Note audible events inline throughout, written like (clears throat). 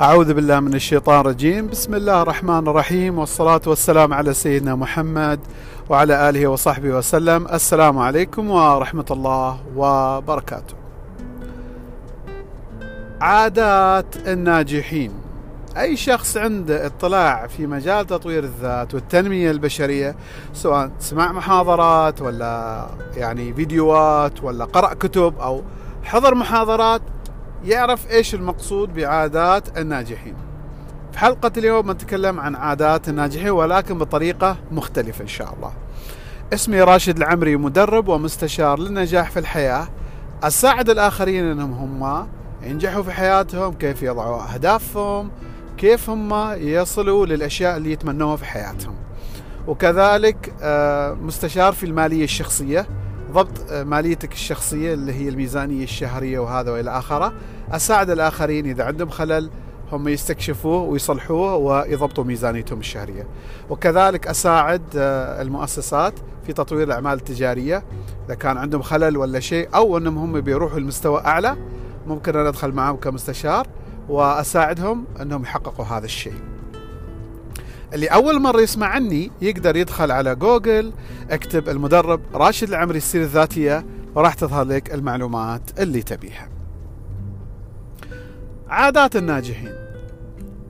أعوذ بالله من الشيطان الرجيم. بسم الله الرحمن الرحيم والصلاة والسلام على سيدنا محمد وعلى آله وصحبه وسلم. السلام عليكم ورحمة الله وبركاته. عادات الناجحين. أي شخص عنده اطلاع في مجال تطوير الذات والتنمية البشرية سواء سمع محاضرات ولا يعني فيديوهات ولا قرأ كتب أو حضر محاضرات يعرف إيش المقصود بعادات الناجحين. في حلقة اليوم نتكلم عن عادات الناجحين ولكن بطريقة مختلفة إن شاء الله. اسمي راشد العمري مدرب ومستشار للنجاح في الحياة. أساعد الآخرين إنهم هم ينجحوا في حياتهم، كيف يضعوا أهدافهم، كيف هم يصلوا للأشياء اللي يتمنوها في حياتهم. وكذلك آه، مستشار في المالية الشخصية ضبط ماليتك الشخصية اللي هي الميزانية الشهرية وهذا وإلى آخره أساعد الآخرين إذا عندهم خلل هم يستكشفوه ويصلحوه ويضبطوا ميزانيتهم الشهرية. وكذلك أساعد آه، المؤسسات في تطوير الأعمال التجارية. إذا كان عندهم خلل ولا شيء أو أنهم هم بيروحوا لمستوى أعلى ممكن أنا أدخل معهم كمستشار وأساعدهم أنهم يحققوا هذا الشيء. اللي أول مرة يسمع عني يقدر يدخل على جوجل اكتب المدرب راشد العمري السيره الذاتية وراح تظهر لك المعلومات اللي تبيها. عادات الناجحين.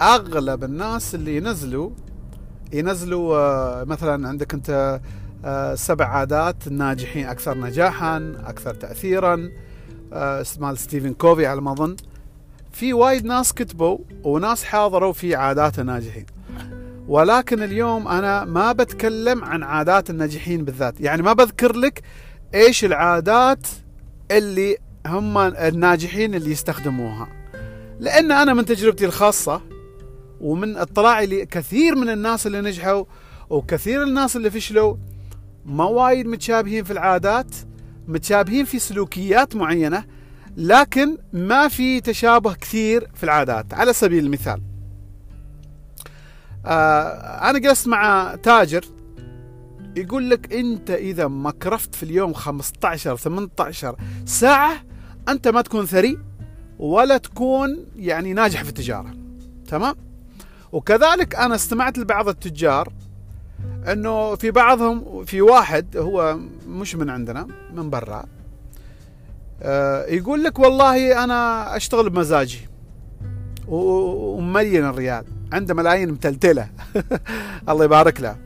أغلب الناس اللي ينزلوا ينزلوا آه، مثلا عندك أنت آه، سبع عادات الناجحين أكثر نجاحا أكثر تاثيرا. آه، مال ستيفن كوفي على ما أظن. في وايد ناس كتبوا وناس حاضروا في عادات الناجحين. ولكن اليوم أنا ما بتكلم عن عادات الناجحين بالذات. يعني ما بذكر لك إيش العادات اللي هم الناجحين اللي يستخدموها. لأن أنا من تجربتي الخاصة ومن اطلاعي لكثير من الناس اللي نجحوا وكثير الناس اللي فشلوا ما وايد متشابهين في العادات متشابهين في سلوكيات معينة لكن ما في تشابه كثير في العادات على سبيل المثال. آه أنا جلست مع تاجر يقول لك أنت إذا ما كرفت في اليوم 15 18 ساعة أنت ما تكون ثري. ولا تكون يعني ناجح في التجارة. تمام؟ وكذلك أنا استمعت لبعض التجار إنه في بعضهم في واحد هو مش من عندنا من برا آه يقول لك والله أنا أشتغل بمزاجي. ومليون الريال عنده ملايين متلتلة. (laughs) الله يبارك له.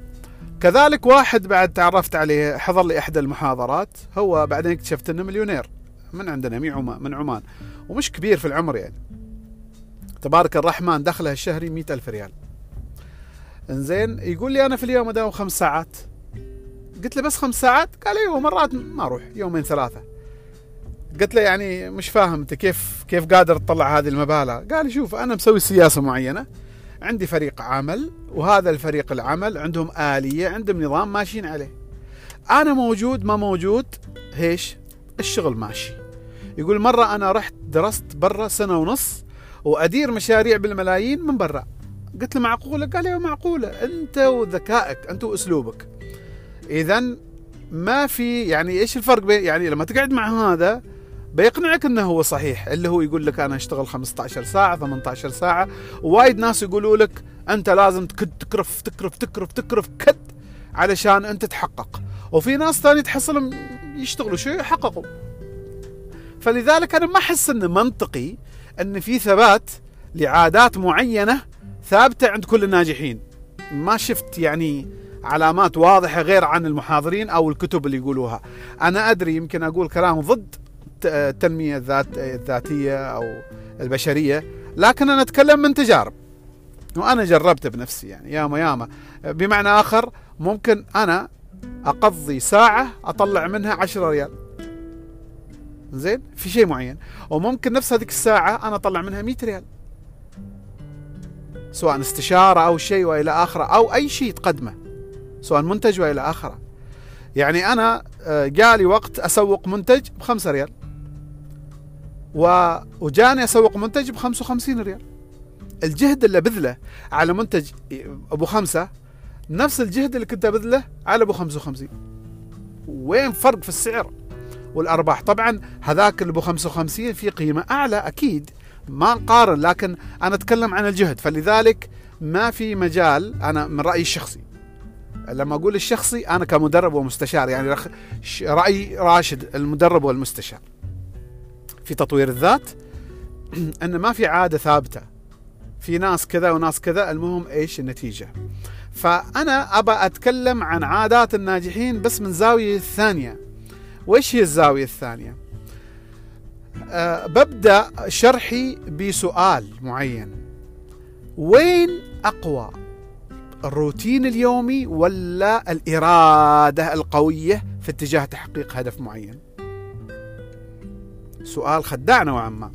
كذلك واحد بعد تعرفت عليه حضر لي إحدى المحاضرات. هو بعدين اكتشفت إنه مليونير. من عندنا؟ من عمان. ومش كبير في العمر يعني. تبارك الرحمن دخله الشهري مئة ألف ريال. إنزين يقول لي أنا في اليوم أداوم خمس ساعات. قلت له بس خمس ساعات؟ قال أيوه مرات ما أروح يومين ثلاثة. قلت له يعني مش فاهم أنت كيف كيف قادر تطلع هذه المبالغ؟ قال شوف أنا مسوي سياسة معينة عندي فريق عمل وهذا الفريق العمل عندهم آلية عندهم نظام ماشيين عليه. أنا موجود ما موجود هيش الشغل ماشي. يقول مرة أنا رحت درست برا سنة ونص وأدير مشاريع بالملايين من برا. قلت له معقولة قال لي معقولة أنت وذكائك أنت وأسلوبك. إذا ما في يعني إيش الفرق بين يعني لما تقعد مع هذا بيقنعك إنه هو صحيح اللي هو يقول لك أنا أشتغل 15 ساعة 18 ساعة. ووايد ناس يقولوا لك أنت لازم تكد تكرف تكرف تكرف تكرف كد علشان أنت تحقق. وفي ناس ثاني تحصلهم يشتغلوا شوي يحققوا فلذلك أنا ما أحس إنه منطقي إن في ثبات لعادات معينة ثابتة عند كل الناجحين. ما شفت يعني علامات واضحة غير عن المحاضرين أو الكتب اللي يقولوها. أنا أدري يمكن أقول كلام ضد التنمية الذات الذاتية أو البشرية لكن أنا أتكلم من تجارب. وأنا جربت بنفسي يعني ياما ياما. بمعنى آخر ممكن أنا أقضي ساعة أطلع منها عشرة ريال. زين؟ في شيء معين. وممكن نفس هذيك الساعة أنا أطلع منها 100 ريال. سواء استشارة أو شيء وإلى آخره أو أي شيء تقدمه. سواء منتج وإلى آخره. يعني أنا آه، جالي وقت أسوق منتج بخمسة ريال. وجاني أسوق منتج ب 55 ريال. الجهد اللي بذله على منتج أبو خمسة نفس الجهد اللي كنت أبذله على أبو 55 وين فرق في السعر؟ والأرباح. طبعا هذاك اللي ابو 55 في قيمة أعلى أكيد ما نقارن لكن أنا أتكلم عن الجهد. فلذلك ما في مجال أنا من رأيي الشخصي. لما أقول الشخصي أنا كمدرب ومستشار يعني رأي راشد المدرب والمستشار. في تطوير الذات (clears throat) إن ما في عادة ثابتة. في ناس كذا وناس كذا المهم إيش النتيجة. فأنا أبى أتكلم عن عادات الناجحين بس من زاوية ثانية. وايش هي الزاوية الثانية؟ أه ببدأ شرحي بسؤال معين. وين أقوى؟ الروتين اليومي ولا الإرادة القوية في اتجاه تحقيق هدف معين؟ سؤال خداع نوعا ما.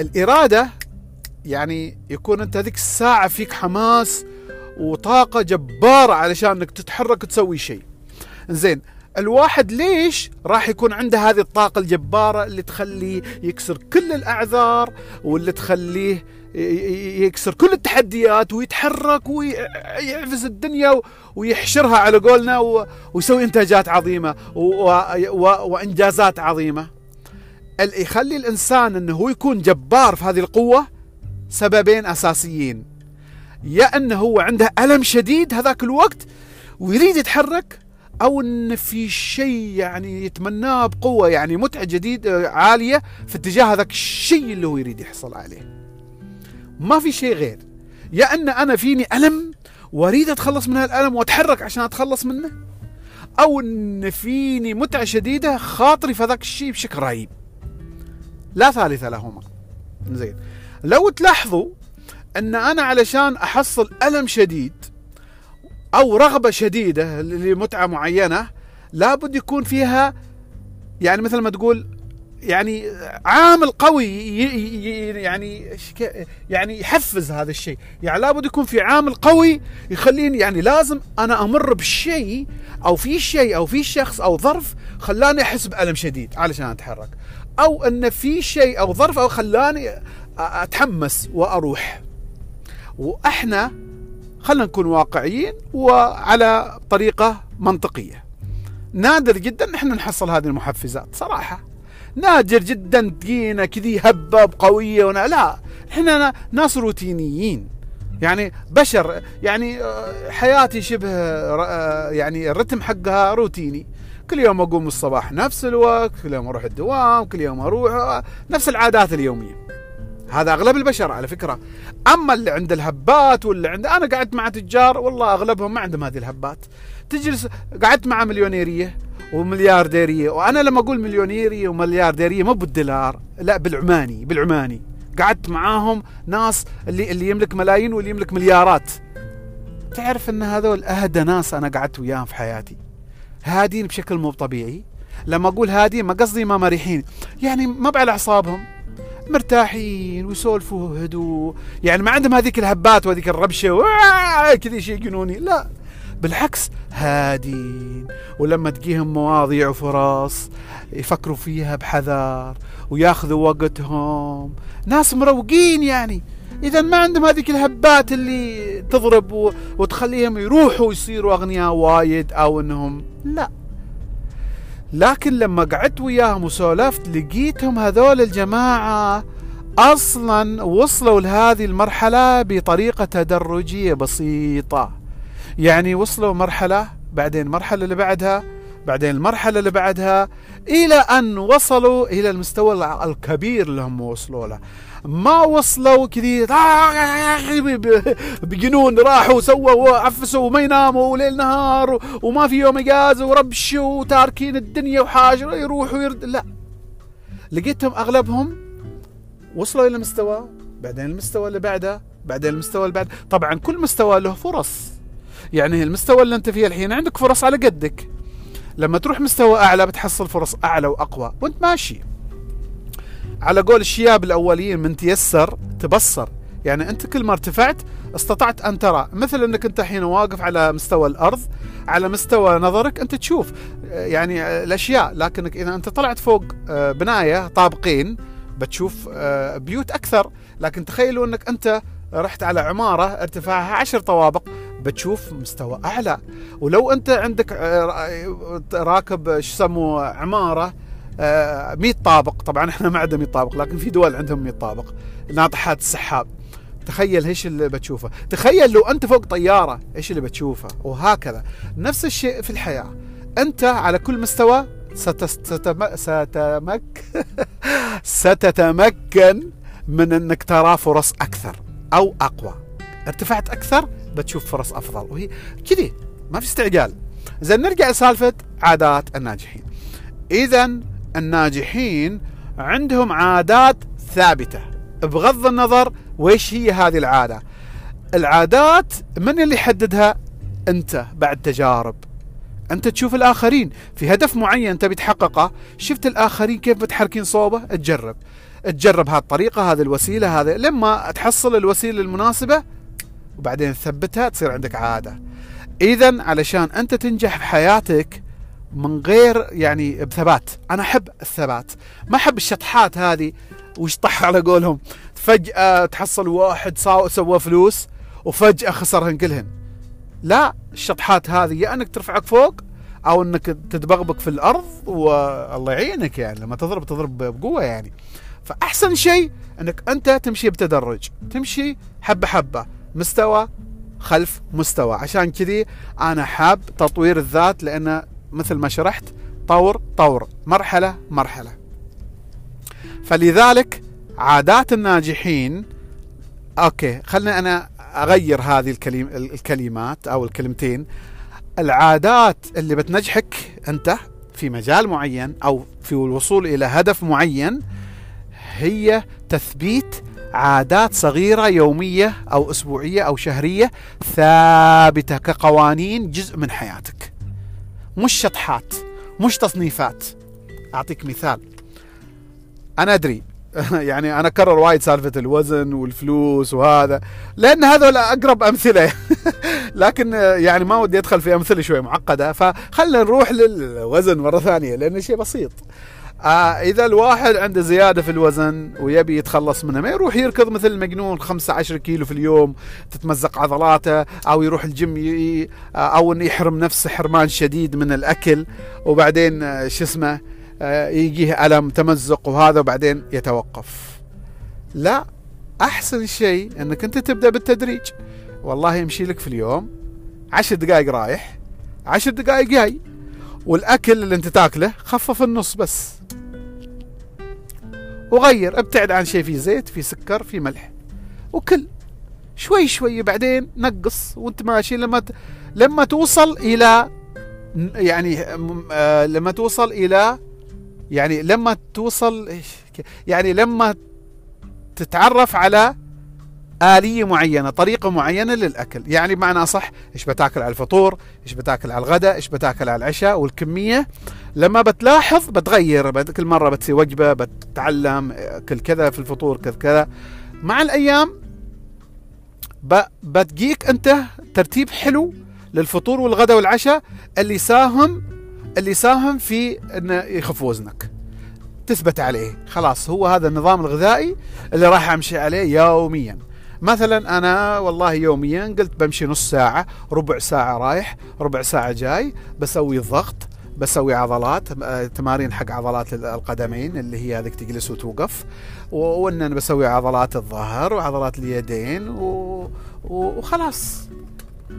الإرادة يعني يكون أنت هذيك الساعة فيك حماس وطاقة جبارة علشان أنك تتحرك وتسوي شيء. زين الواحد ليش راح يكون عنده هذه الطاقة الجبارة اللي تخليه يكسر كل الأعذار واللي تخليه يكسر كل التحديات ويتحرك ويعفز الدنيا ويحشرها على قولنا ويسوي إنتاجات عظيمة وإنجازات عظيمة. اللي يخلي الإنسان أنه هو يكون جبار في هذه القوة سببين أساسيين. يا أنه هو عنده ألم شديد هذاك الوقت ويريد يتحرك أو إن في شيء يعني يتمناه بقوة يعني متعة جديدة عالية في اتجاه هذاك الشيء اللي هو يريد يحصل عليه. ما في شيء غير يا إن أنا فيني ألم وأريد أتخلص من هالألم وأتحرك عشان أتخلص منه أو إن فيني متعة شديدة خاطري في ذاك الشيء بشكل رهيب. لا ثالث لهما. زين. لو تلاحظوا إن أنا علشان أحصل ألم شديد أو رغبة شديدة لمتعة معينة لابد يكون فيها يعني مثل ما تقول يعني عامل قوي يعني يعني يحفز هذا الشيء. يعني لابد يكون في عامل قوي يخليني يعني لازم أنا أمر بشيء أو في شيء أو في شخص أو ظرف خلاني أحس بألم شديد علشان أتحرك. أو أن في شيء أو ظرف أو خلاني أتحمس وأروح. وإحنا خلينا نكون واقعيين وعلى طريقة منطقية. نادر جدا إحنا نحصل هذه المحفزات صراحة. نادر جدا تجينا كذي هبة قوية ونا لا إحنا ناس روتينيين. يعني بشر يعني آه، حياتي شبه آه، يعني الرتم حقها روتيني. كل يوم أقوم الصباح نفس الوقت كل يوم أروح الدوام كل يوم أروح آه، نفس العادات اليومية. هذا أغلب البشر على فكرة. أما اللي عند الهبات واللي عنده أنا قعدت مع تجار والله أغلبهم ما عندهم هذه الهبات. تجلس قعدت مع مليونيرية ومليارديرية وأنا لما أقول مليونيرية ومليارديرية مو بالدولار لا بالعماني بالعماني. قعدت معاهم ناس اللي اللي يملك ملايين واللي يملك مليارات. تعرف إن هذول أهدى ناس أنا قعدت وياهم في حياتي؟ هادين بشكل مو طبيعي. لما أقول هادين ما قصدي ما مريحين. يعني ما بعلى أعصابهم. مرتاحين ويسولفوا هدوء يعني ما عندهم هذيك الهبات وهذيك الربشة كذا شيء جنوني لا بالعكس هادين. ولما تجيهم مواضيع وفرص يفكروا فيها بحذر وياخذوا وقتهم. ناس مروقين يعني. إذا ما عندهم هذيك الهبات اللي تضرب وتخليهم يروحوا يصيروا أغنياء وايد أو انهم لا. لكن لما قعدت وياهم وسولفت لقيتهم هذول الجماعة أصلا وصلوا لهذه المرحلة بطريقة تدرجية بسيطة. يعني وصلوا مرحلة بعدين المرحلة اللي بعدها بعدين المرحلة اللي بعدها إلى أن وصلوا إلى المستوى الكبير اللي هم وصلوا له. ما وصلوا كذي بجنون راحوا سووا وعفسوا وما يناموا ليل نهار وما في يوم إجازة وربشوا وتاركين الدنيا وحاجه يروحوا يرد لا. لقيتهم أغلبهم وصلوا إلى مستوى بعدين المستوى اللي بعده بعدين المستوى اللي بعده طبعا كل مستوى له فرص. يعني المستوى اللي أنت فيه الحين عندك فرص على قدك. لما تروح مستوى أعلى بتحصل فرص أعلى وأقوى. وأنت ماشي. على قول الشياب الاوليين من تيسر تبصر. يعني أنت كل ما ارتفعت استطعت أن ترى. مثل أنك أنت الحين واقف على مستوى الأرض على مستوى نظرك أنت تشوف. يعني الأشياء. لكنك إذا أنت طلعت فوق آه، بناية طابقين بتشوف آه، بيوت أكثر. لكن تخيلوا أنك أنت رحت على عمارة ارتفاعها عشر طوابق بتشوف مستوى أعلى. ولو أنت عندك آه، راكب شو يسموه عمارة 100 طابق. طبعا إحنا ما عندنا 100 طابق لكن في دول عندهم 100 طابق. ناطحات السحاب. تخيل إيش اللي بتشوفه. تخيل لو أنت فوق طيارة إيش اللي بتشوفه؟ وهكذا. نفس الشيء في الحياة. أنت على كل مستوى ستتمك (laughs) ستتمكن من إنك ترى فرص أكثر أو أقوى. ارتفعت أكثر بتشوف فرص أفضل. وهي كذي ما في استعجال. زين نرجع لسالفة عادات الناجحين. اذا الناجحين عندهم عادات ثابتة. بغض النظر ويش هي هذه العادة. العادات من اللي يحددها؟ أنت بعد تجارب. أنت تشوف الآخرين. في هدف معين تبي تحققه شفت الآخرين كيف متحركين صوبه؟ تجرب. تجرب هذه الطريقة هذه الوسيلة هذه لما تحصل الوسيلة المناسبة وبعدين تثبتها تصير عندك عادة. اذا علشان أنت تنجح بحياتك من غير يعني بثبات. أنا أحب الثبات. ما أحب الشطحات هذه ويشطح على قولهم. فجأة تحصل واحد سوى فلوس وفجأة خسرهن كلهن. لا الشطحات هذه يا أنك ترفعك فوق أو أنك تدبغبك في الأرض والله يعينك يعني. لما تضرب تضرب بقوة يعني. فأحسن شيء أنك أنت تمشي بتدرج. تمشي حبة حبة. مستوى خلف مستوى. عشان كذي أنا حاب تطوير الذات لأنه مثل ما شرحت طور طور مرحلة مرحلة. فلذلك عادات الناجحين أوكي خلني أنا أغير هذه الكلم الكلمات أو الكلمتين. العادات اللي بتنجحك أنت في مجال معين أو في الوصول إلى هدف معين هي تثبيت عادات صغيرة يومية أو أسبوعية أو شهرية ثابتة كقوانين جزء من حياتك. مش شطحات مش تصنيفات. أعطيك مثال. أنا أدري. (laughs) يعني أنا أكرر وايد سالفة الوزن والفلوس وهذا لأن هذول أقرب أمثلة. (laughs) لكن يعني ما ودي أدخل في أمثلة شوي معقدة فخلنا نروح للوزن مرة ثانية لأنه شيء بسيط. آه إذا الواحد عنده زيادة في الوزن ويبي يتخلص منها ما يروح يركض مثل المجنون 15 كيلو في اليوم تتمزق عضلاته أو يروح الجيم ي... أو إنه يحرم نفسه حرمان شديد من الأكل وبعدين آه شو اسمه آه يجيه ألم تمزق وهذا وبعدين يتوقف. لا أحسن شيء إنك أنت تبدأ بالتدريج. والله يمشي لك في اليوم عشر دقائق رايح عشر دقائق جاي والأكل اللي أنت تاكله خفف النص بس. وغير ابتعد عن شيء فيه زيت فيه سكر فيه ملح. وكل شوي شوي بعدين نقص وانت ماشي لما ت... لما توصل إلى يعني آه لما توصل إلى يعني لما توصل يعني لما تتعرف على آلية معينة طريقة معينة للأكل. يعني بمعنى صح إيش بتاكل على الفطور؟ إيش بتاكل على الغداء؟ إيش بتاكل على العشاء؟ والكمية لما بتلاحظ بتغير كل مرة بتسوي وجبة بتتعلم كل كذا في الفطور كذا كذا. مع الأيام بتجيك أنت ترتيب حلو للفطور والغداء والعشاء اللي يساهم اللي يساهم في انه يخف وزنك. تثبت عليه. خلاص هو هذا النظام الغذائي اللي راح أمشي عليه يوميا. مثلا أنا والله يوميا قلت بمشي نص ساعة ربع ساعة رايح ربع ساعة جاي بسوي الضغط بسوي عضلات تمارين حق عضلات القدمين اللي هي هذيك تجلس وتوقف. وإن أنا بسوي عضلات الظهر وعضلات اليدين و... وخلاص.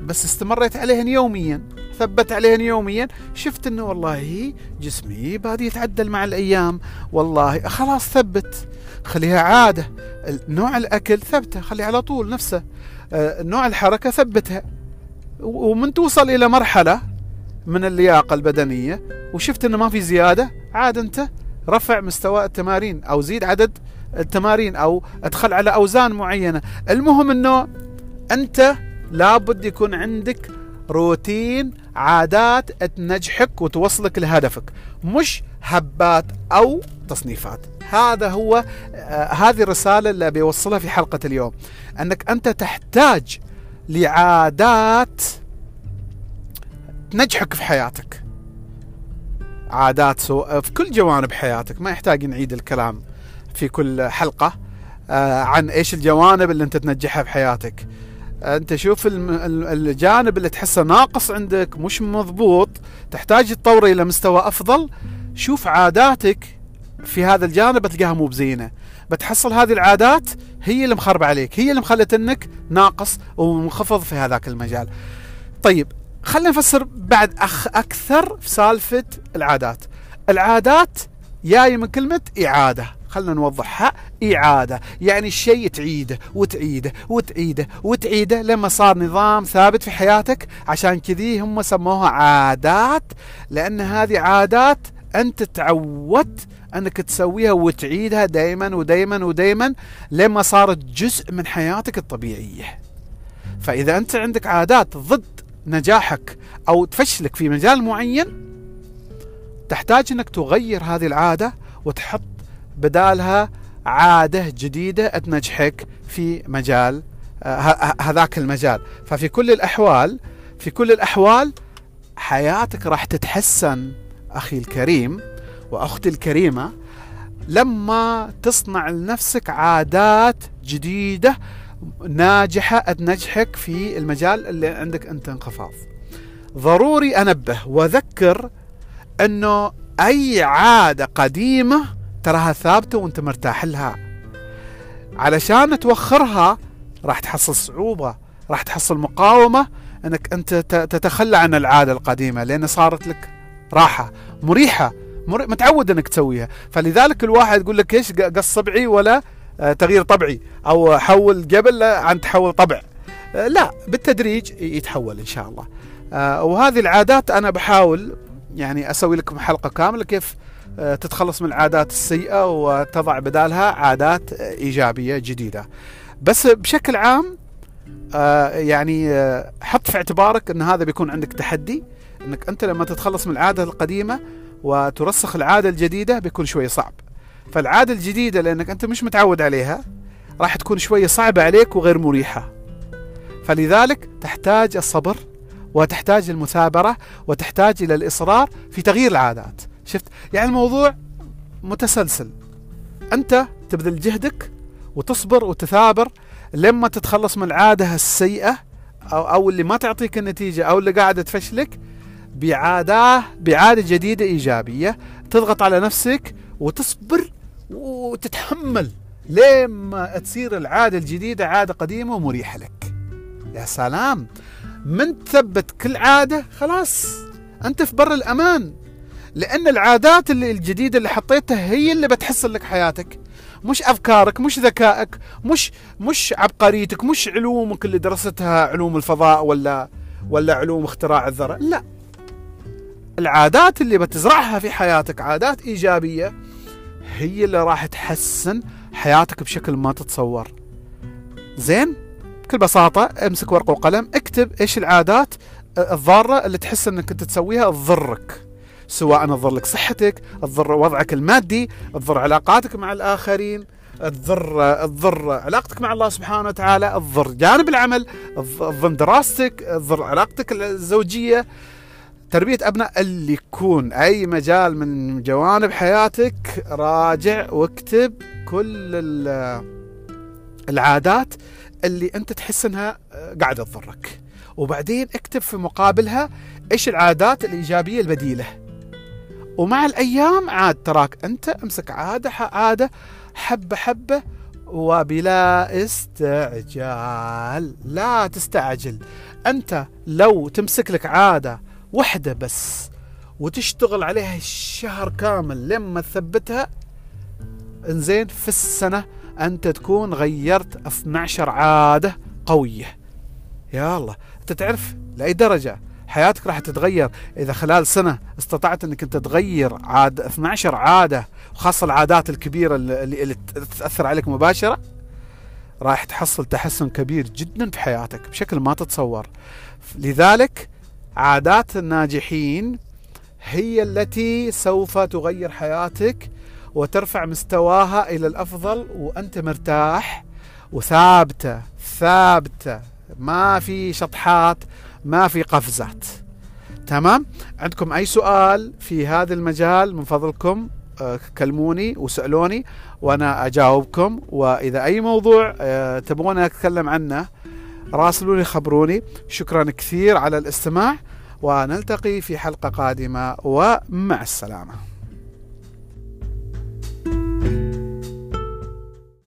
بس استمريت عليهن يوميا ثبت عليهن يوميا. شفت إنه والله جسمي بادي يتعدل مع الأيام. والله خلاص ثبت. خليها عادة. نوع الأكل ثبته خليه على طول نفسه. نوع الحركة ثبتها ومن توصل إلى مرحلة من اللياقة البدنية وشفت إنه ما في زيادة عاد أنت رفع مستوى التمارين أو زيد عدد التمارين أو أدخل على أوزان معينة. المهم إنه أنت لابد يكون عندك روتين عادات تنجحك وتوصلك لهدفك مش هبات أو تصنيفات. هذا هو آه هذه الرسالة اللي بيوصلها في حلقة اليوم. أنك أنت تحتاج لعادات تنجحك في حياتك. عادات. في كل جوانب حياتك. ما يحتاج نعيد الكلام في كل حلقة آه عن إيش الجوانب اللي أنت تنجحها في حياتك. أنت شوف الجانب اللي تحسه ناقص عندك مش مضبوط تحتاج تطوره إلى مستوى أفضل. شوف عاداتك في هذا الجانب بتلقاها مو بزينة. بتحصل هذه العادات هي اللي مخربة عليك هي اللي مخلت إنك ناقص ومنخفض في هذاك المجال. طيب خلينا نفسر بعد أخ أكثر في سالفة العادات. العادات جاي من كلمة إعادة. خلنا نوضحها. إعادة يعني الشيء تعيده وتعيده وتعيده وتعيده لما صار نظام ثابت في حياتك. عشان كذي هم سموها عادات لأن هذه عادات أنت تعودت أنك تسويها وتعيدها دائما ودائما ودائما لما صارت جزء من حياتك الطبيعية. فإذا أنت عندك عادات ضد نجاحك أو تفشلك في مجال معين تحتاج أنك تغير هذه العادة وتحط بدالها عادة جديدة تنجحك في مجال آه، هذاك المجال. ففي كل الأحوال في كل الأحوال حياتك راح تتحسن أخي الكريم. وأختي الكريمة لما تصنع لنفسك عادات جديدة ناجحة تنجحك في المجال اللي عندك أنت انخفاض. ضروري أنبه وأذكر أنه أي عادة قديمة تراها ثابتة وأنت مرتاح لها. علشان توخرها راح تحصل صعوبة راح تحصل مقاومة أنك أنت تتخلى عن العادة القديمة لأن صارت لك راحة مريحة. متعود أنك تسويها. فلذلك الواحد يقول لك إيش قص صبعي ولا آه، تغيير طبعي أو حول قبل عن تحول طبع. آه، لا بالتدريج يتحول إن شاء الله. آه، وهذه العادات أنا بحاول يعني أسوي لكم حلقة كاملة كيف تتخلص من العادات السيئة وتضع بدالها عادات إيجابية جديدة. بس بشكل عام يعني حط في اعتبارك إن هذا بيكون عندك تحدي إنك أنت لما تتخلص من العادة القديمة وترسخ العادة الجديدة بيكون شوي صعب. فالعادة الجديدة لأنك أنت مش متعود عليها راح تكون شوية صعبة عليك وغير مريحة. فلذلك تحتاج الصبر وتحتاج المثابرة وتحتاج إلى الإصرار في تغيير العادات. شفت؟ يعني الموضوع متسلسل. أنت تبذل جهدك وتصبر وتثابر لما تتخلص من العادة السيئة أو اللي ما تعطيك النتيجة أو اللي قاعدة تفشلك بعادة بعادة جديدة إيجابية. تضغط على نفسك وتصبر وتتحمل لما تصير العادة الجديدة عادة قديمة ومريحة لك. يا سلام. من تثبت كل عادة؟ خلاص أنت في بر الأمان. لأن العادات اللي الجديدة اللي حطيتها هي اللي بتحسن لك حياتك. مش أفكارك مش ذكائك مش مش عبقريتك مش علومك اللي درستها علوم الفضاء ولا ولا علوم اختراع الذرة. لا. العادات اللي بتزرعها في حياتك عادات إيجابية هي اللي راح تحسن حياتك بشكل ما تتصور. زين؟ بكل بساطة امسك ورقة وقلم اكتب إيش العادات الضارة اللي تحس إنك أنت تسويها تضرك. سواء تضر لك صحتك تضر وضعك المادي تضر علاقاتك مع الآخرين تضر تضر علاقتك مع الله سبحانه وتعالى تضر جانب العمل تضر دراستك تضر علاقتك الزوجية. تربية أبناء اللي يكون أي مجال من جوانب حياتك راجع واكتب كل العادات اللي أنت تحس أنها قاعدة تضرك. وبعدين اكتب في مقابلها إيش العادات الإيجابية البديلة. ومع الأيام عاد تراك أنت أمسك عادة عادة حبة حبة وبلا استعجال. لا تستعجل. أنت لو تمسك لك عادة وحدة بس وتشتغل عليها الشهر كامل لما تثبتها. إنزين في السنة أنت تكون غيرت 12 عادة قوية. يا الله أنت تعرف لأي درجة حياتك راح تتغير؟ إذا خلال سنة استطعت أنك أنت تغير عاد 12 عادة وخاصة العادات الكبيرة اللي, اللي تأثر عليك مباشرة راح تحصل تحسن كبير جدا في حياتك بشكل ما تتصور. لذلك عادات الناجحين هي التي سوف تغير حياتك وترفع مستواها إلى الأفضل وأنت مرتاح وثابتة ثابتة. ما في شطحات ما في قفزات. تمام؟ عندكم أي سؤال في هذا المجال من فضلكم آه، كلموني وسألوني وأنا أجاوبكم. وإذا أي موضوع آه، تبغون أتكلم عنه راسلوني خبروني. شكرا كثير على الاستماع ونلتقي في حلقة قادمة ومع السلامة.